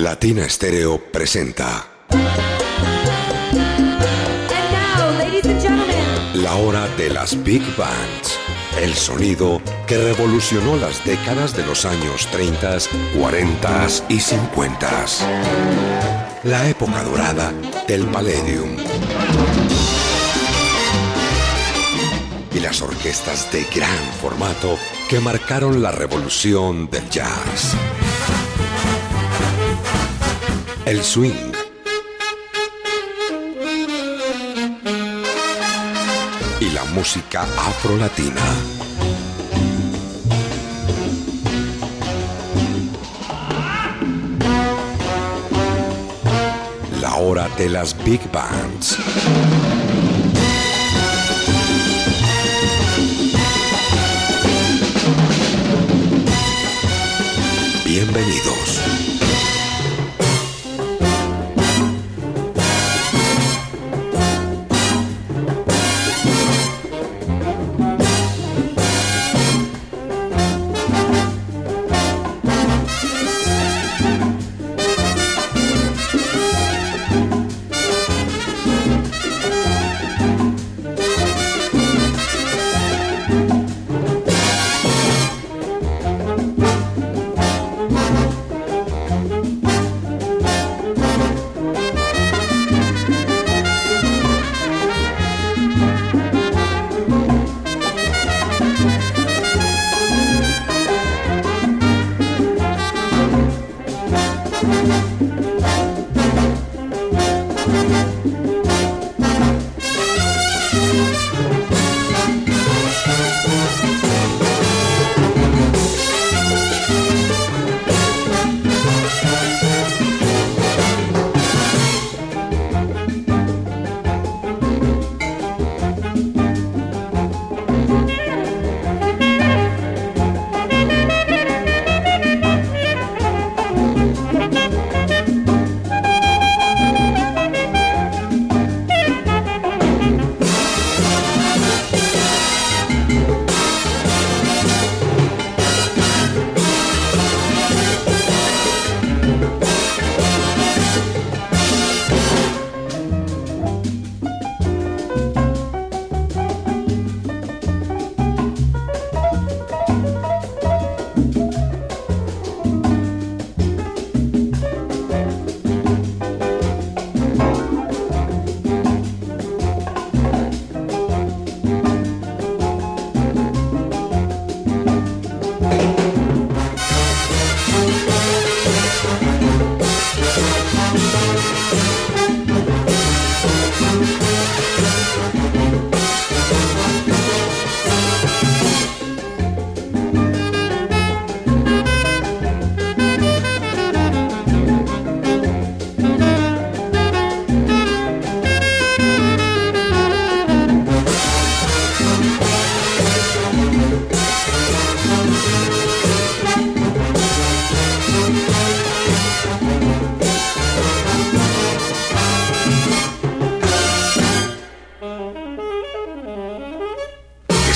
Latina Estéreo presenta. La hora de las Big Bands. El sonido que revolucionó las décadas de los años 30, 40 y 50. La época dorada del Palladium. Y las orquestas de gran formato que marcaron la revolución del jazz. El swing. Y la música afro-latina. La hora de las big bands. Bienvenidos.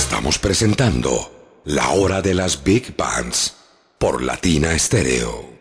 Estamos presentando La Hora de las Big Bands por Latina Estéreo.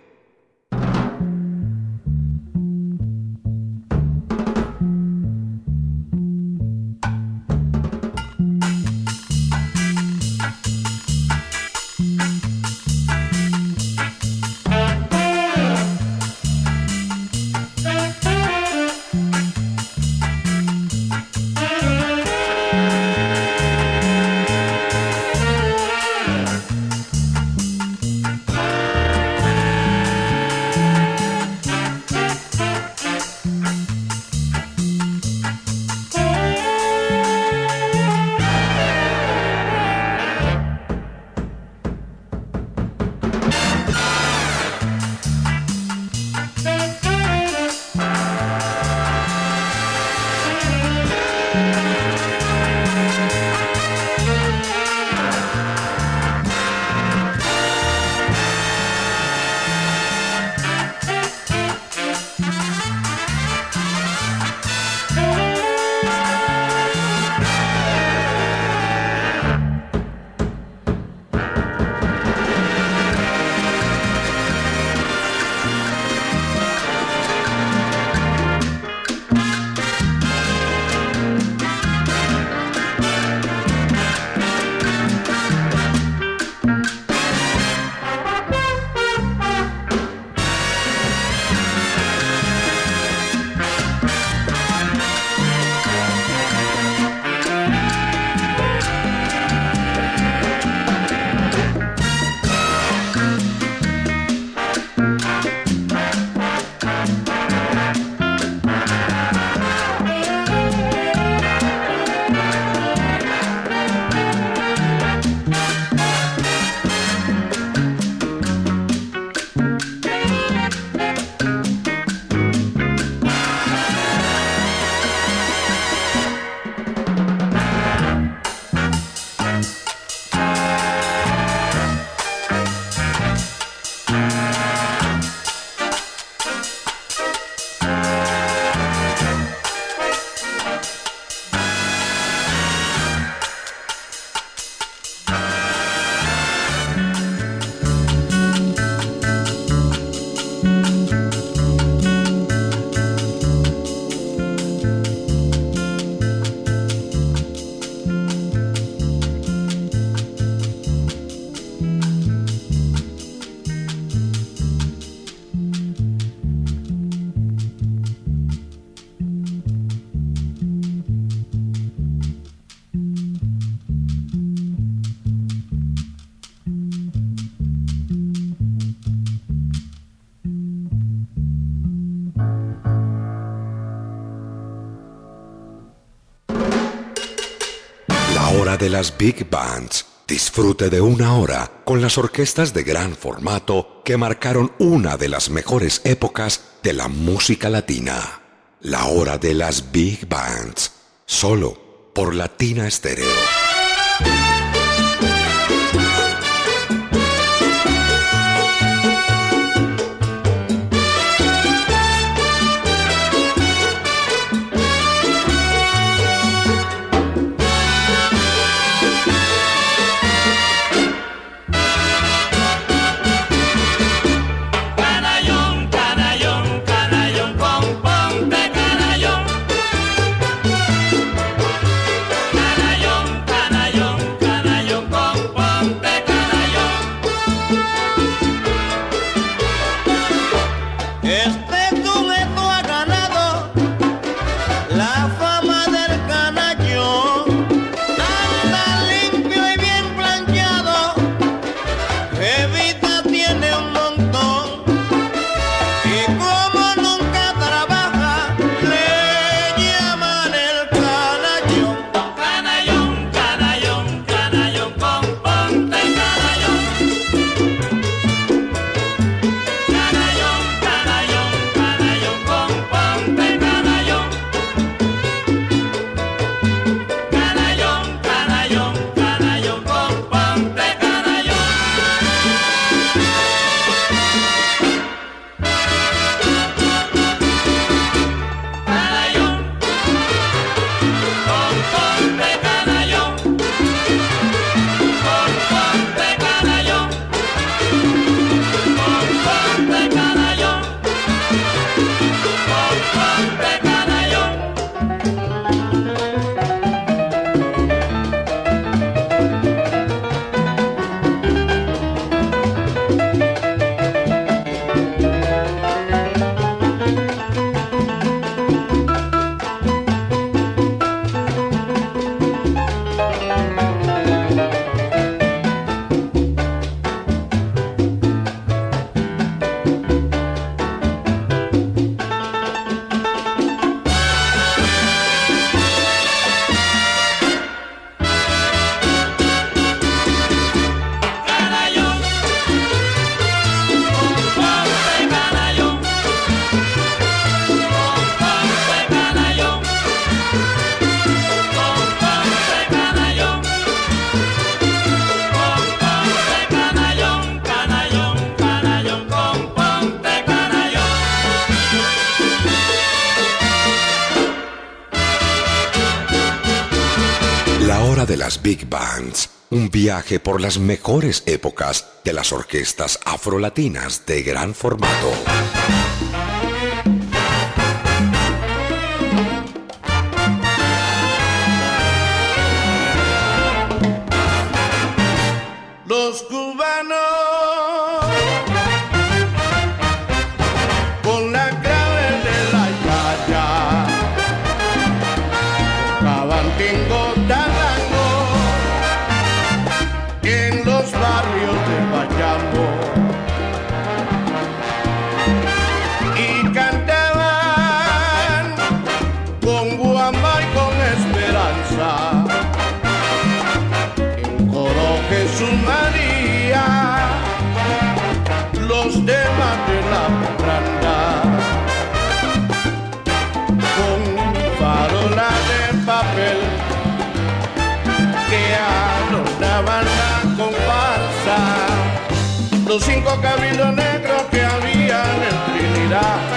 De las big bands. Disfrute de una hora con las orquestas de gran formato que marcaron una de las mejores épocas de la música latina. La hora de las big bands. Solo por Latina Estéreo. Por las mejores épocas de las orquestas afrolatinas de gran formato. Los cinco cabildos negros que había en Trinidad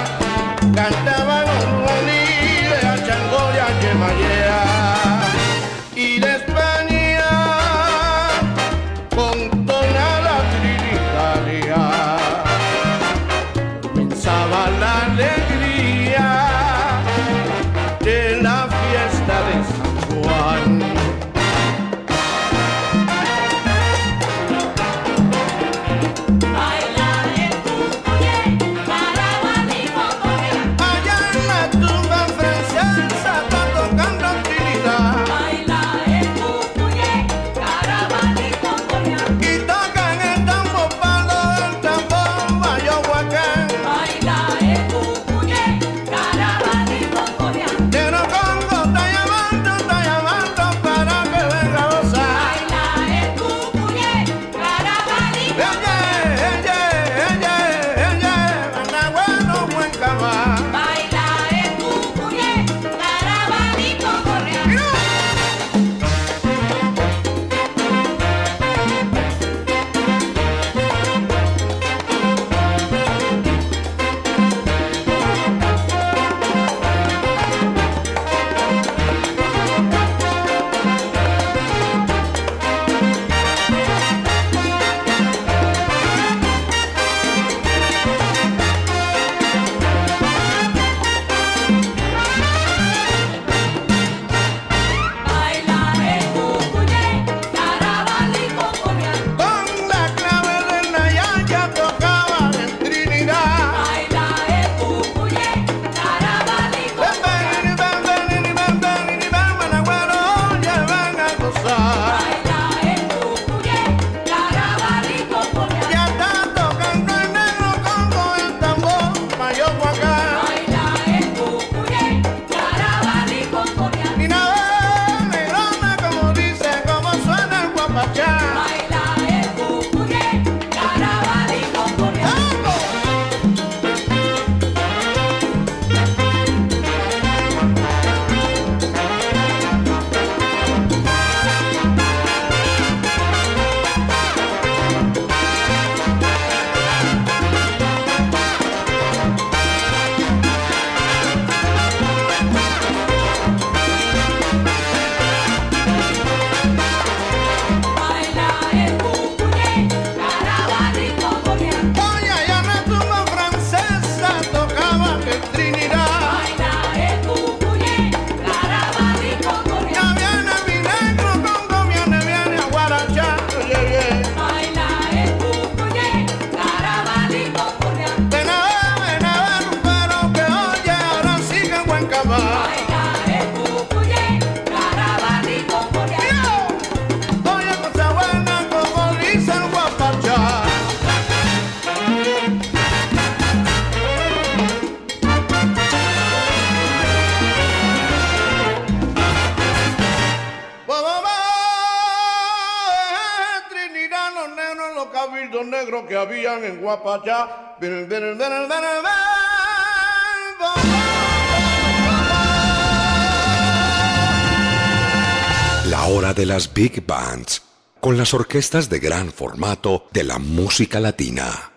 La hora de las big bands, con las orquestas de gran formato de la música latina.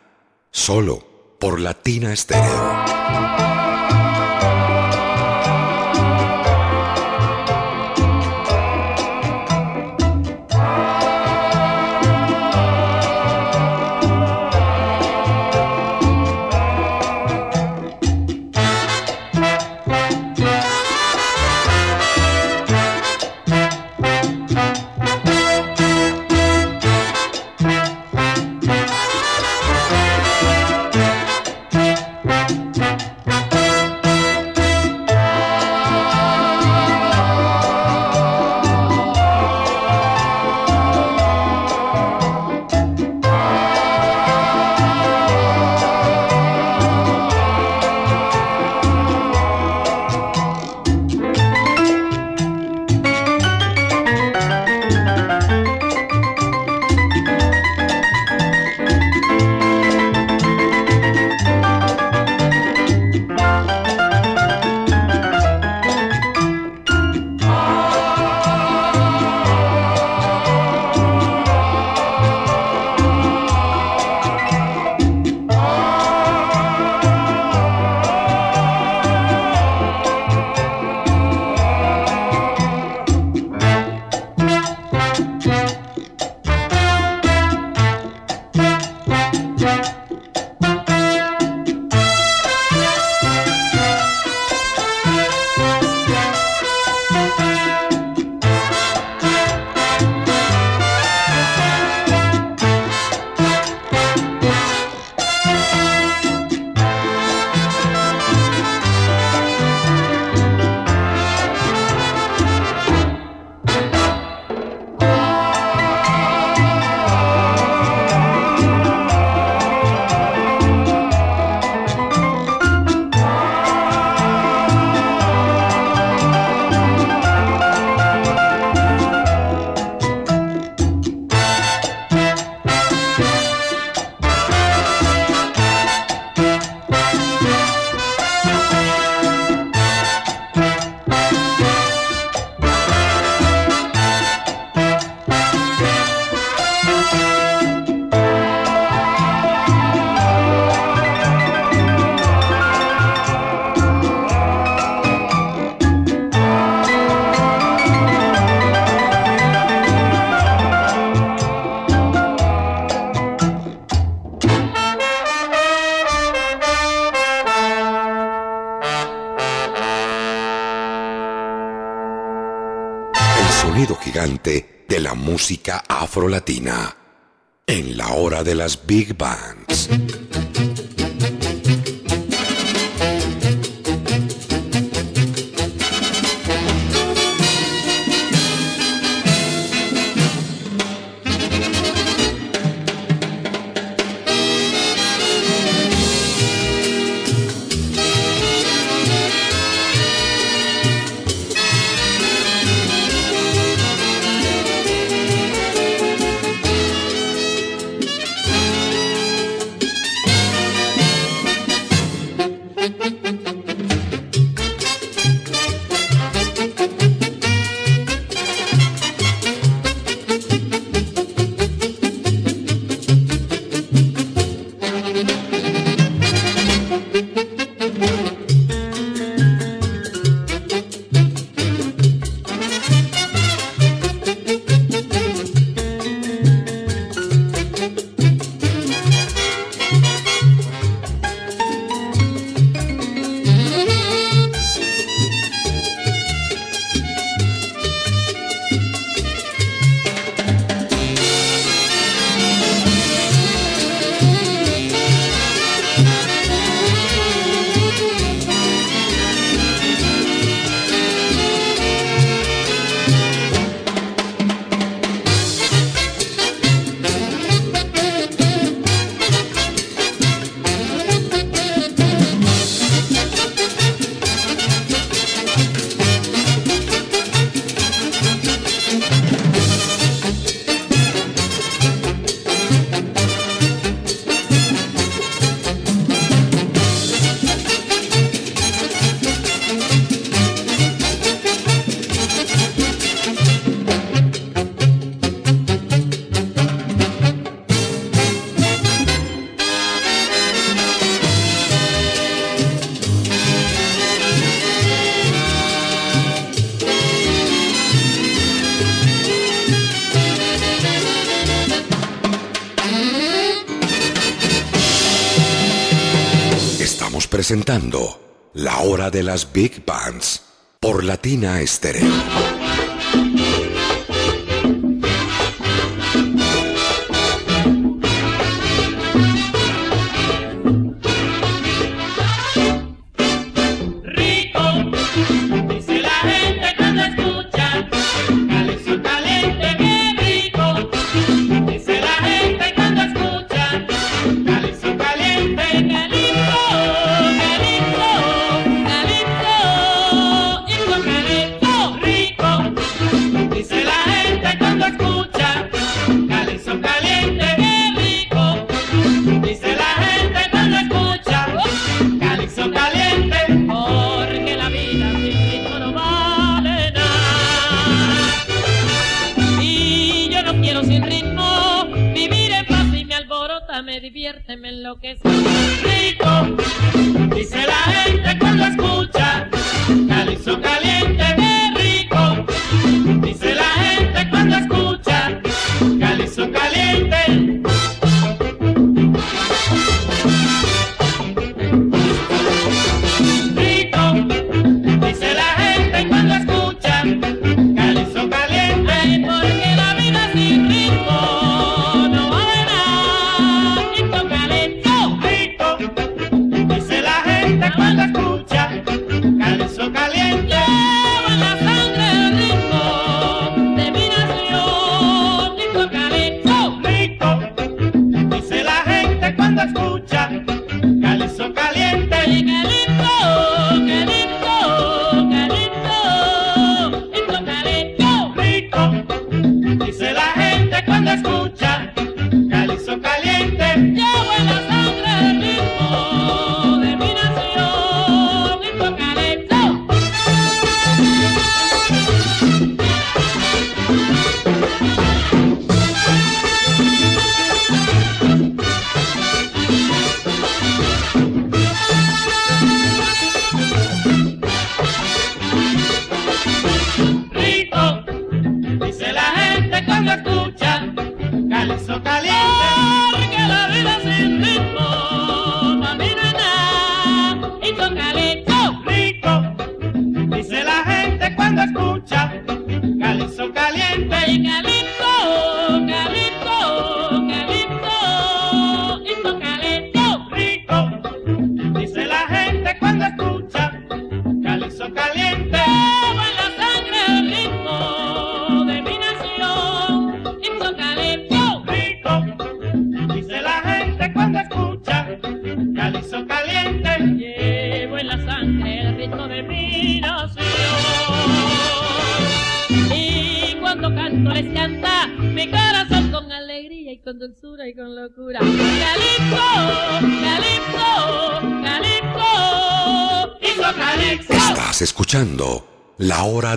Solo por Latina Estéreo. Afrolatina. En la hora de las big bands. Presentando La Hora de las Big Bands por Latina Estéreo.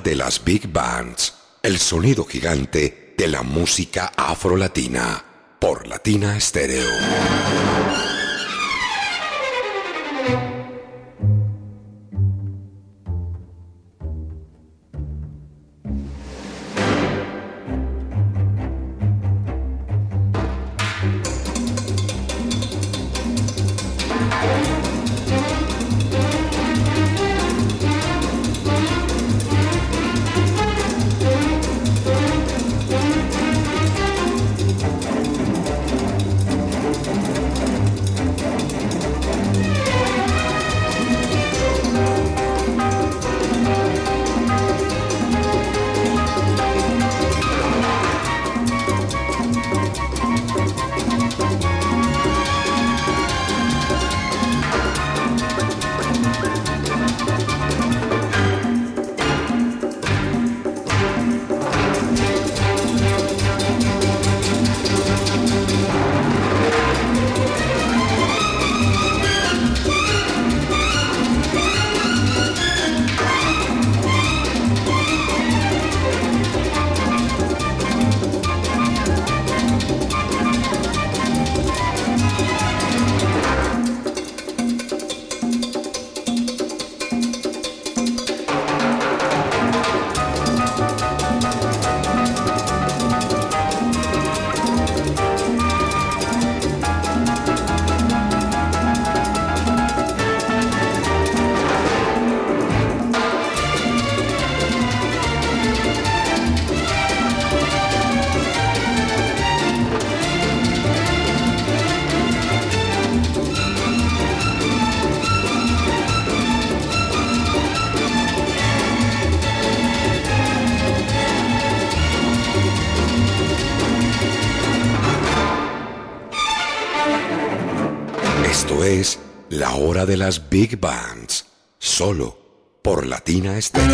De las Big Bands, el sonido gigante de la música afrolatina, por Latina Stereo. Es La Hora de las Big Bands, solo por Latina Stereo.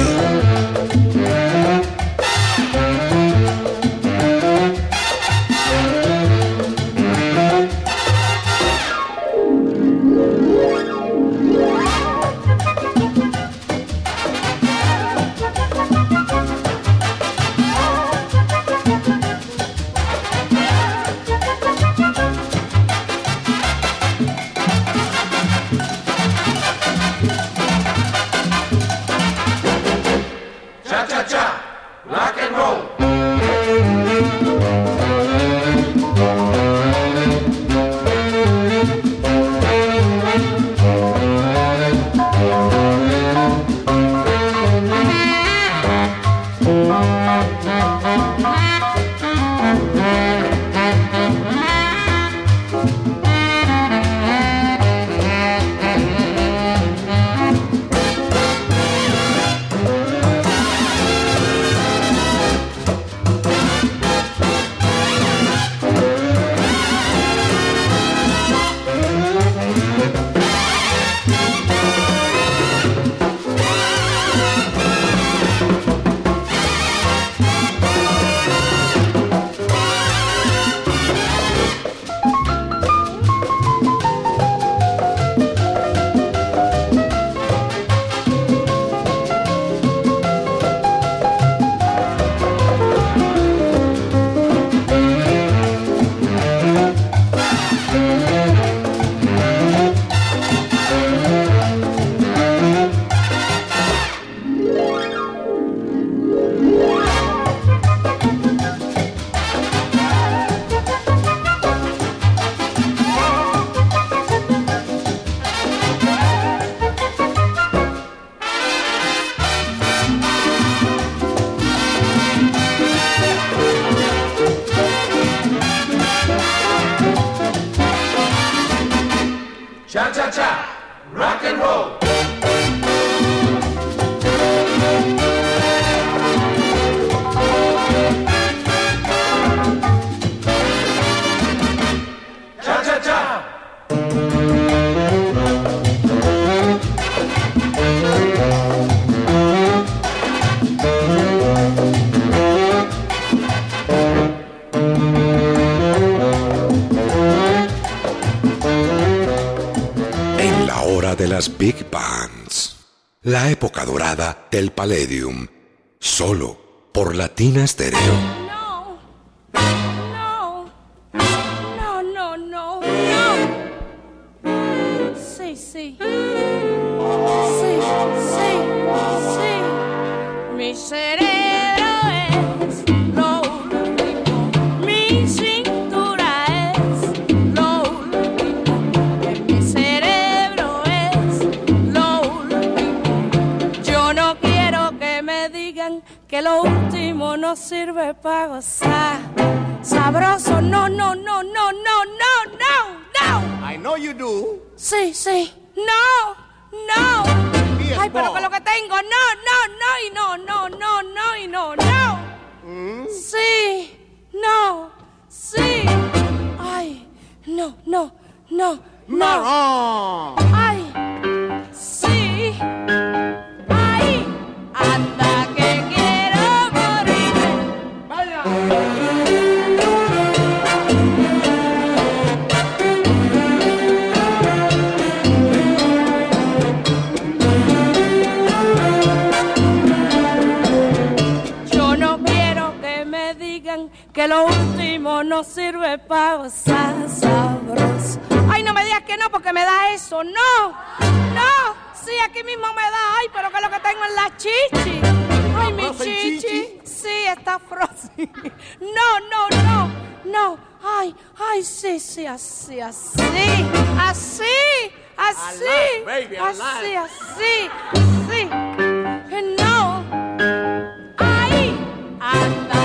La época dorada del Palladium. Solo por Latina Stereo. Sí, sí. No, no. Yes, Ay, pero con lo que tengo, no, no, no, y no, no, no, no, y no, no. Sí, no, sí. Ay, no, no, no, no. No. Ay, sí. Que lo último no sirve para gozar sabroso. Ay, no me digas que no porque me da eso. No, no. Sí, aquí mismo me da. Ay, pero que es lo que tengo en la chichi. Ay, mi ¿Frozen chichi. chichi? Sí, está frozen. No, no, no, no. Ay, ay, sí, sí, así, así, así, así, Alive, baby, así, así, así. No. Ay, anda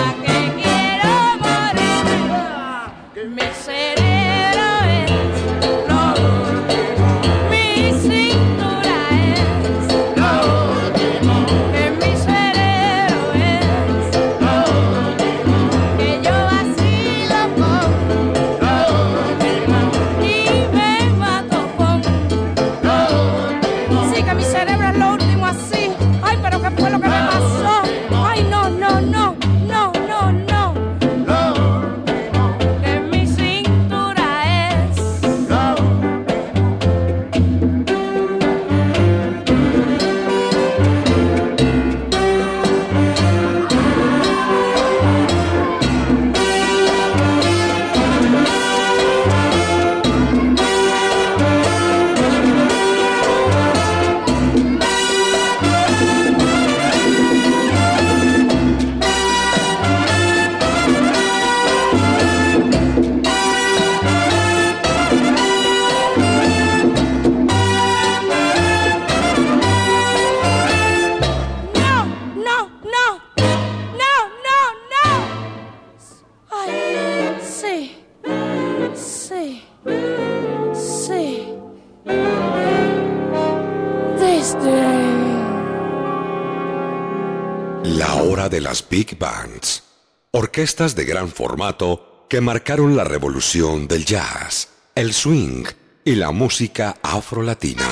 big bands. Orquestas de gran formato que marcaron la revolución del jazz, el swing y la música afrolatina.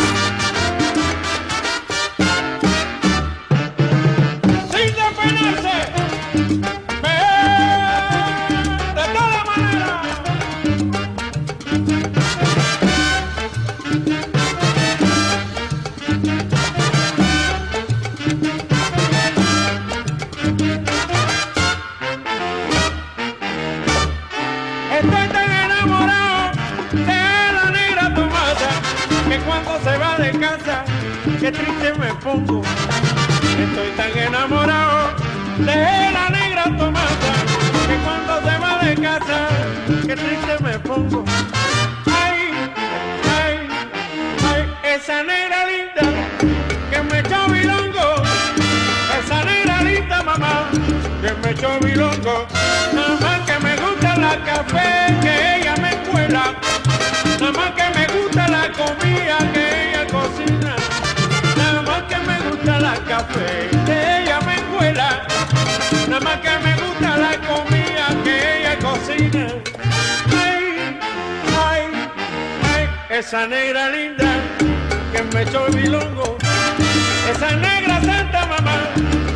Echó bilongo, nada más que me gusta la café que ella me cuela, nada más que me gusta la comida que ella cocina, nada más que me gusta la café que ella me cuela, nada más que me gusta la comida que ella cocina. Ay, ay, ay, esa negra linda que me echó bilongo, esa negra santa mamá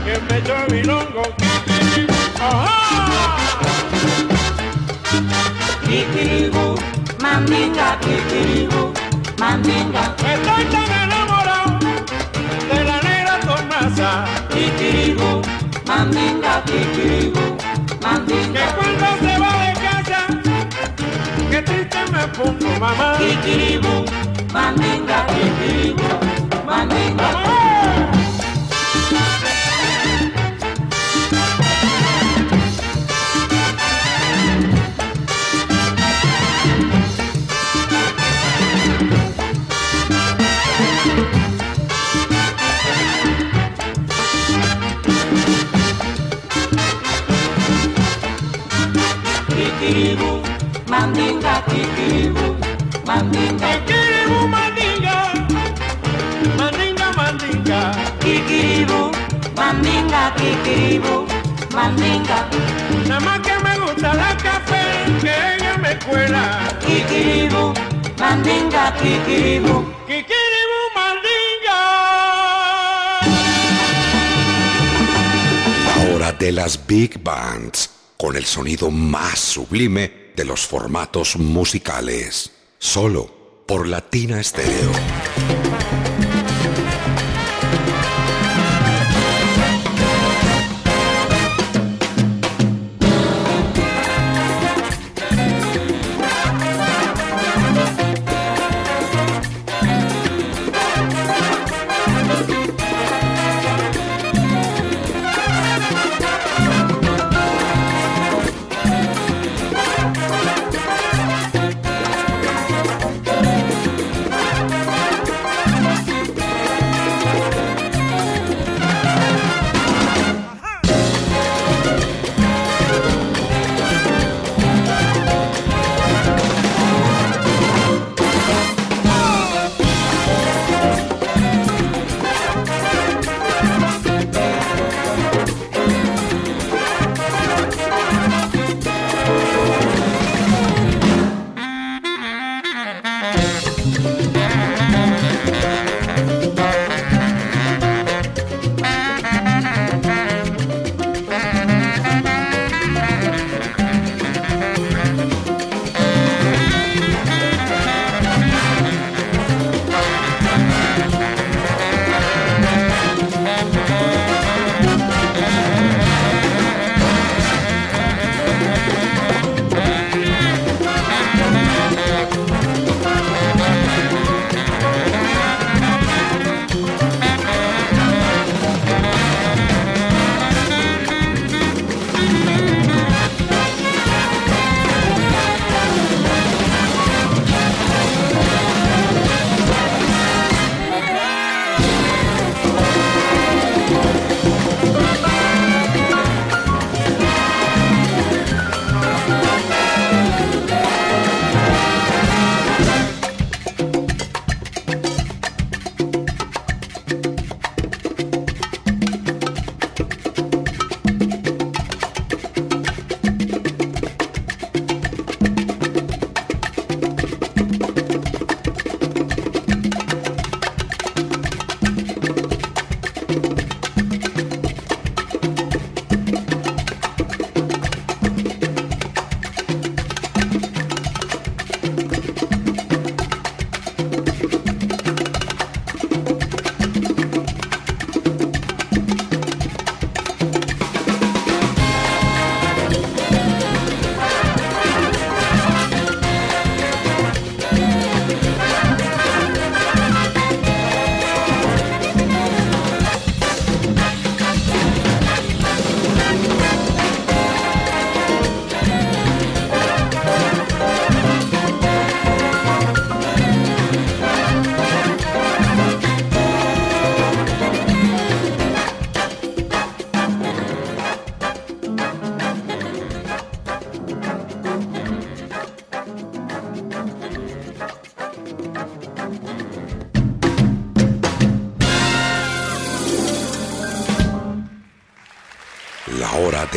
que me echó bilongo. Kikiribu, mandinga, kikiribu, mandinga. Estoy tan enamorado de la negra tornaza. Kikiribu, mandinga, kikiribu, mandinga. Que cuando se va de casa, que triste me pongo, mamá. Kikiribu, mandinga, kikiribu, mandinga. ¡Mamá! Mandinga. Kikiribu, mandinga, mandinga, mandinga. Kikiribu, mandinga, kikiribu, mandinga. Nada más que me gusta la café, que ella me cuela. Kikiribu, mandinga, kikiribu. Kikiribu, mandinga. Ahora de las big bands, con el sonido más sublime de los formatos musicales, solo por Latina Estéreo.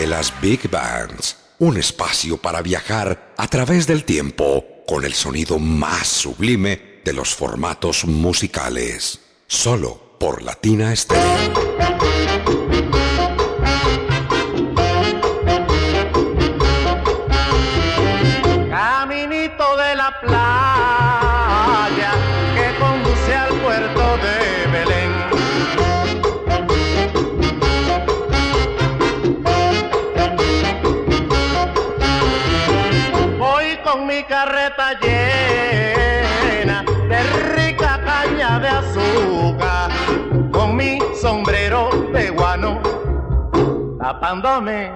Las Big Bands, un espacio para viajar a través del tiempo con el sonido más sublime de los formatos musicales, solo por Latina Estéreo. Tapándome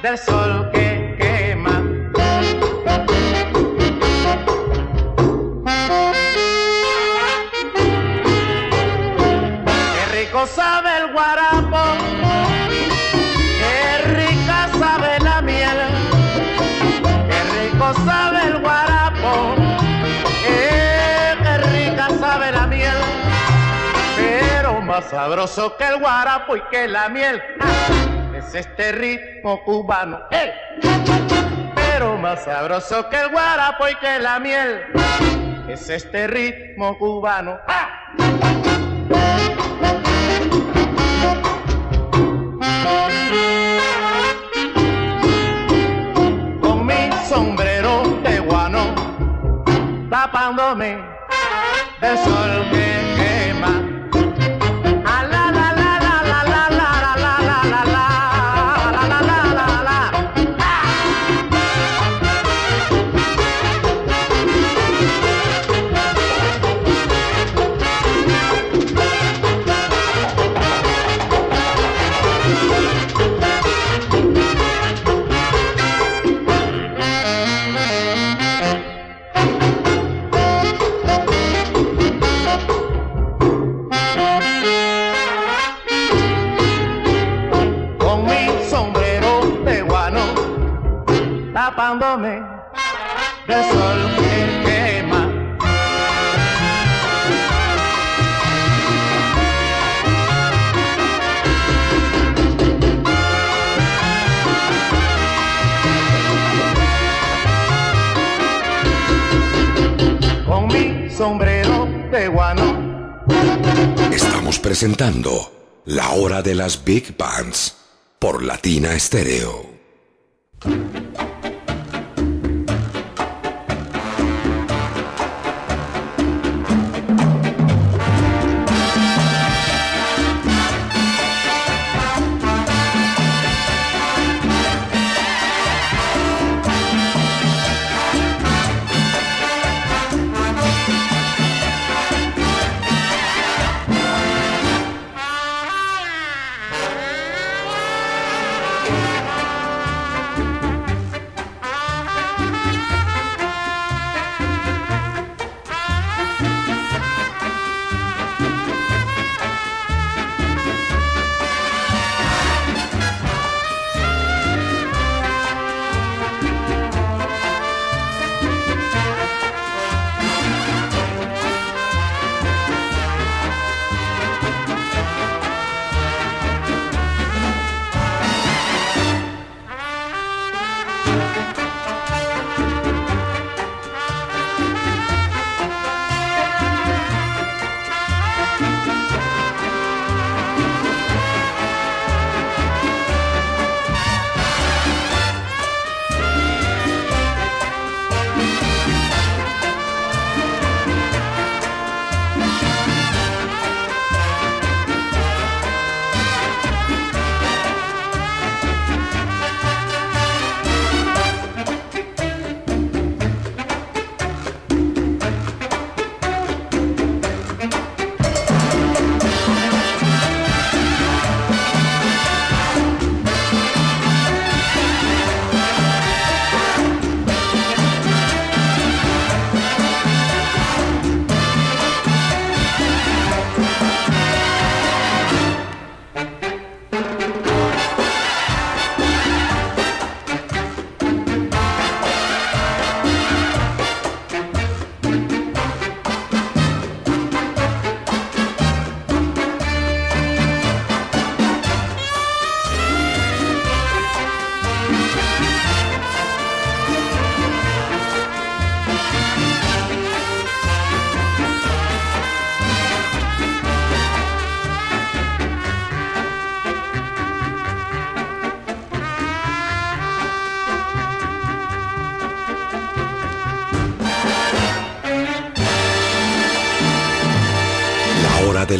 del sol que quema. Qué rico sabe el guarapo, qué rica sabe la miel, qué rico sabe el guarapo, eh, qué rica sabe la miel, pero más sabroso que el guarapo y que la miel es este ritmo cubano. ¡eh! Pero más sabroso que el guarapo y que la miel es este ritmo cubano. ¡ah! Con mi sombrero de guano, tapándome del sol de las Big Bands por Latina Estéreo.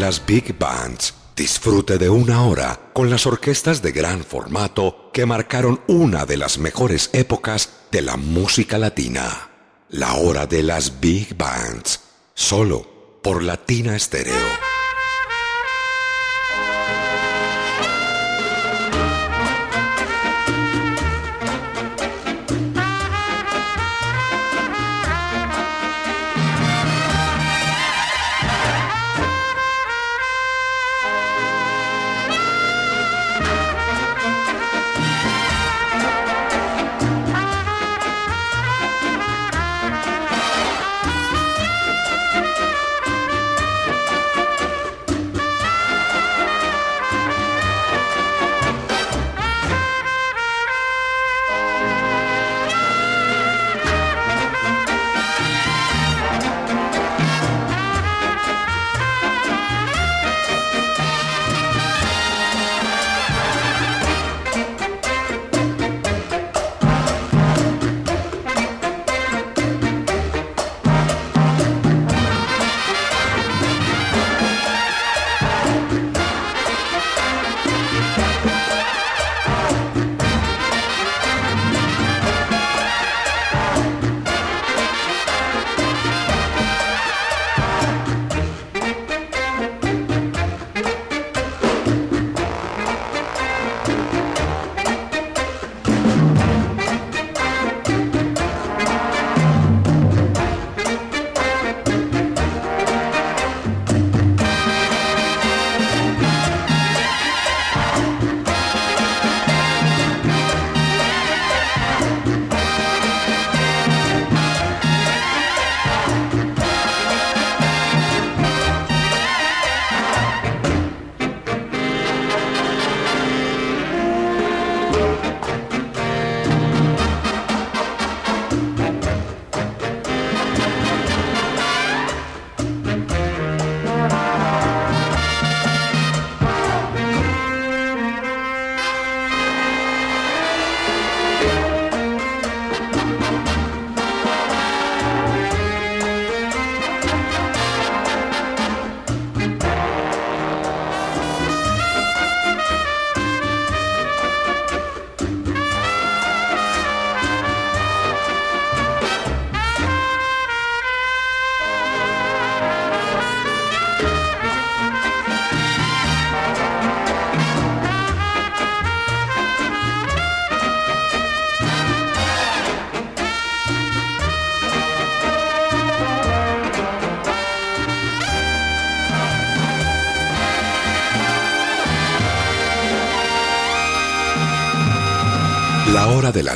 Las big bands. Disfrute de una hora con las orquestas de gran formato que marcaron una de las mejores épocas de la música latina. La hora de las big bands. Solo por Latina Estéreo.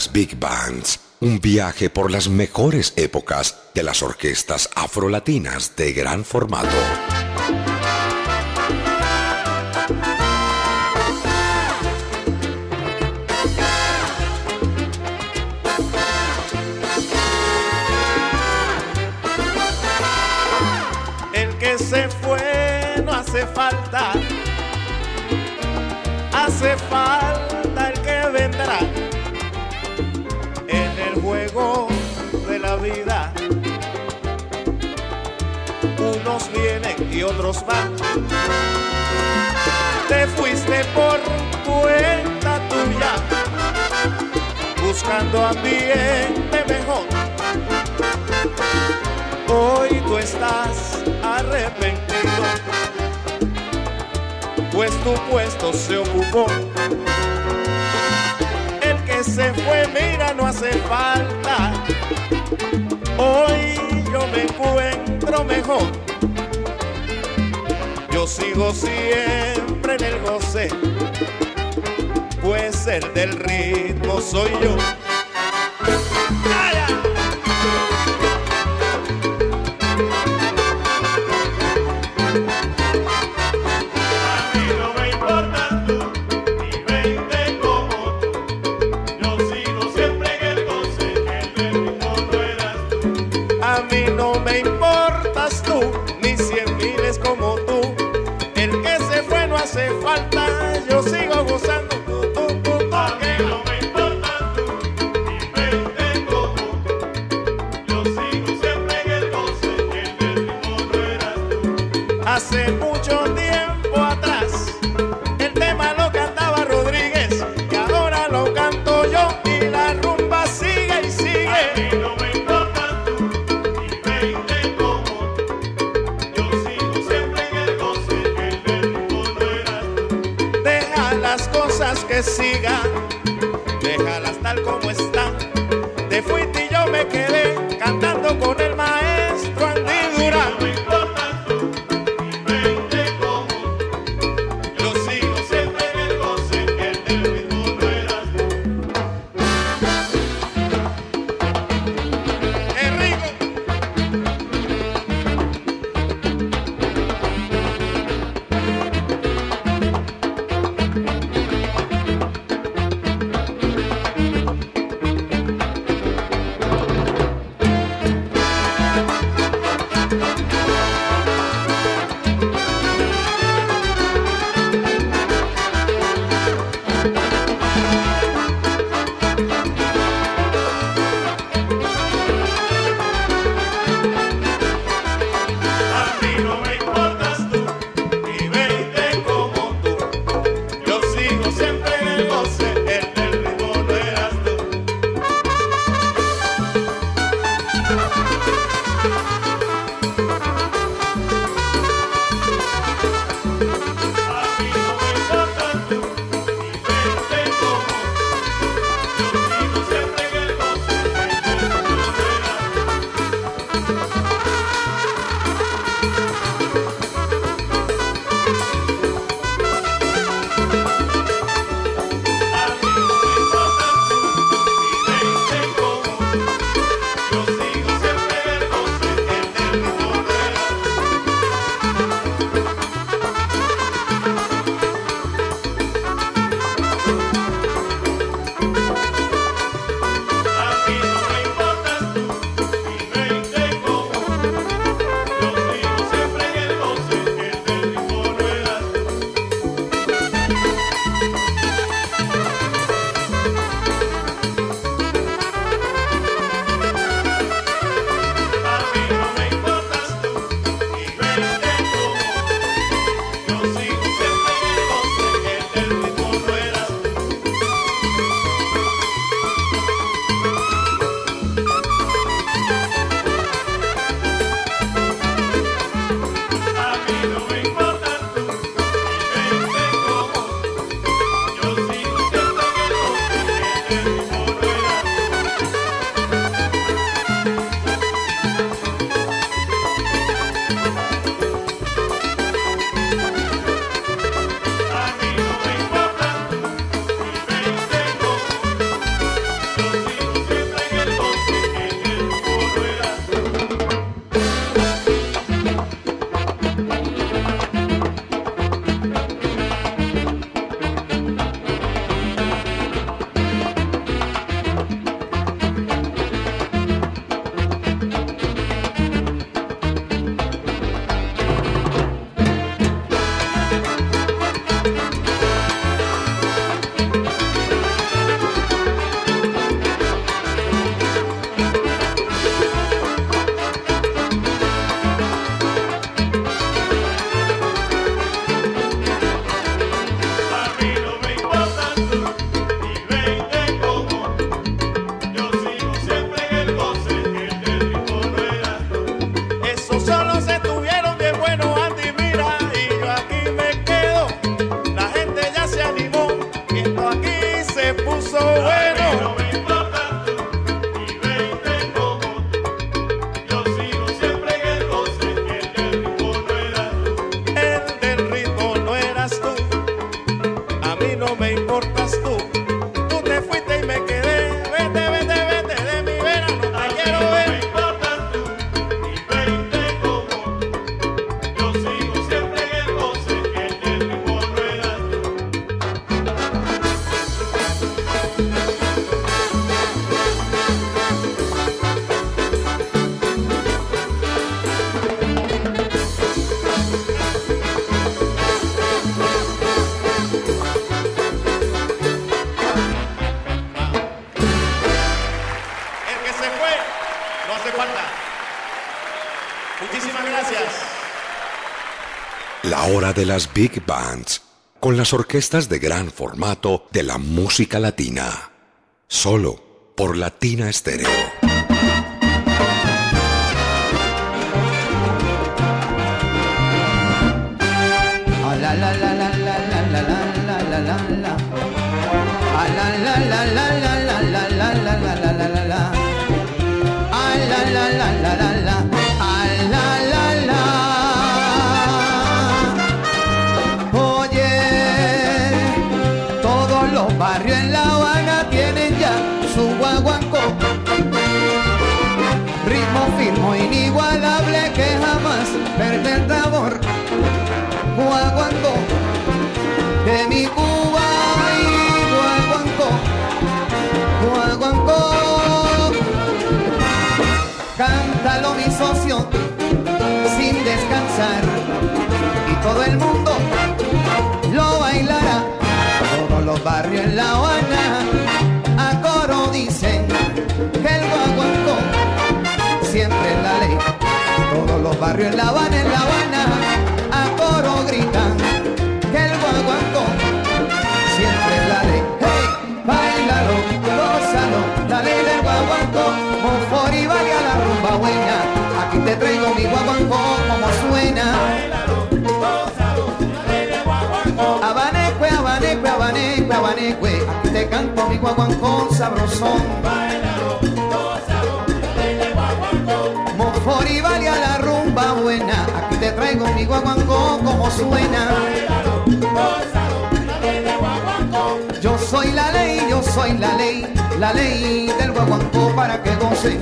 big bands, un viaje por las mejores épocas de las orquestas afrolatinas de gran formato. buscando ambiente mejor. Hoy tú estás arrepentido, pues tu puesto se ocupó. El que se fue, mira, no hace falta. Hoy yo me encuentro mejor. Yo sigo siempre en el goce pues el del ritmo soy yo. Importas de las big bands, con las orquestas de gran formato de la música latina. Solo por Latina Estéreo. Sabor guaguancó de mi Cuba y guaguancó, guaguancó. Cántalo mi socio sin descansar y todo el mundo lo bailará. Todos los barrios en La Habana a coro dicen que el guaguancó siempre es la ley. Todos los barrios en La Habana, guaguancó sabrosón. Mofori vale a la rumba buena, aquí te traigo mi guaguancó como suena. Yo soy la ley, yo soy la ley, la ley del guaguancó para que goce.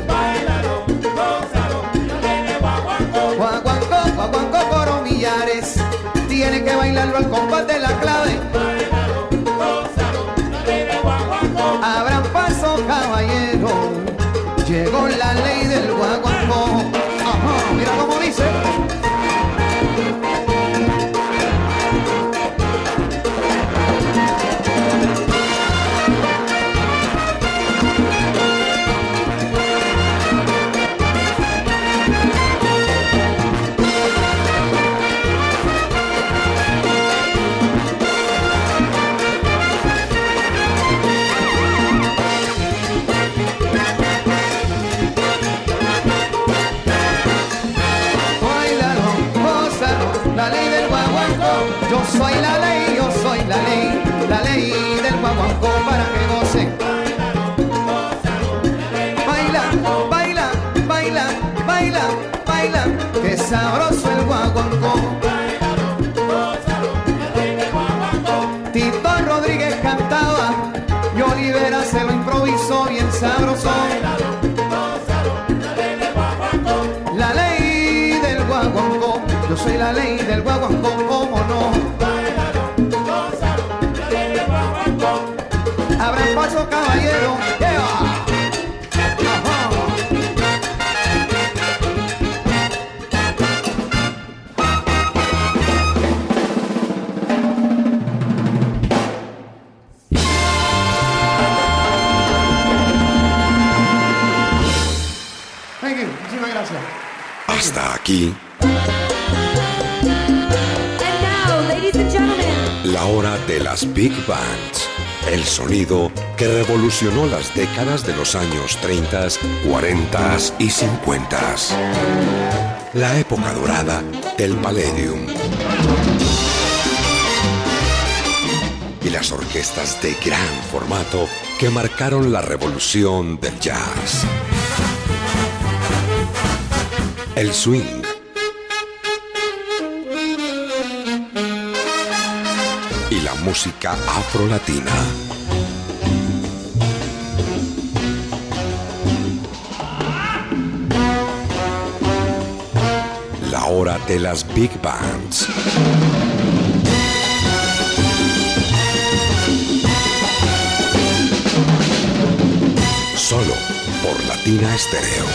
Guaguancó, guaguancó, coro millares, tiene que bailarlo al compás de la clave. Sabroso el guaguancó. Tito Rodríguez cantaba y Olivera se lo improvisó bien sabroso. La ley del guaguancó, yo soy la ley del guaguancó, cómo no. Abran paso, caballero. Aquí, And now, ladies and gentlemen, la hora de las big bands. El sonido que revolucionó las décadas de los años 30, 40 y 50. La época dorada del Palladium. Y las orquestas de gran formato que marcaron la revolución del jazz. El swing. y la música afrolatina. La hora de las big bands. Solo por Latina Estéreo.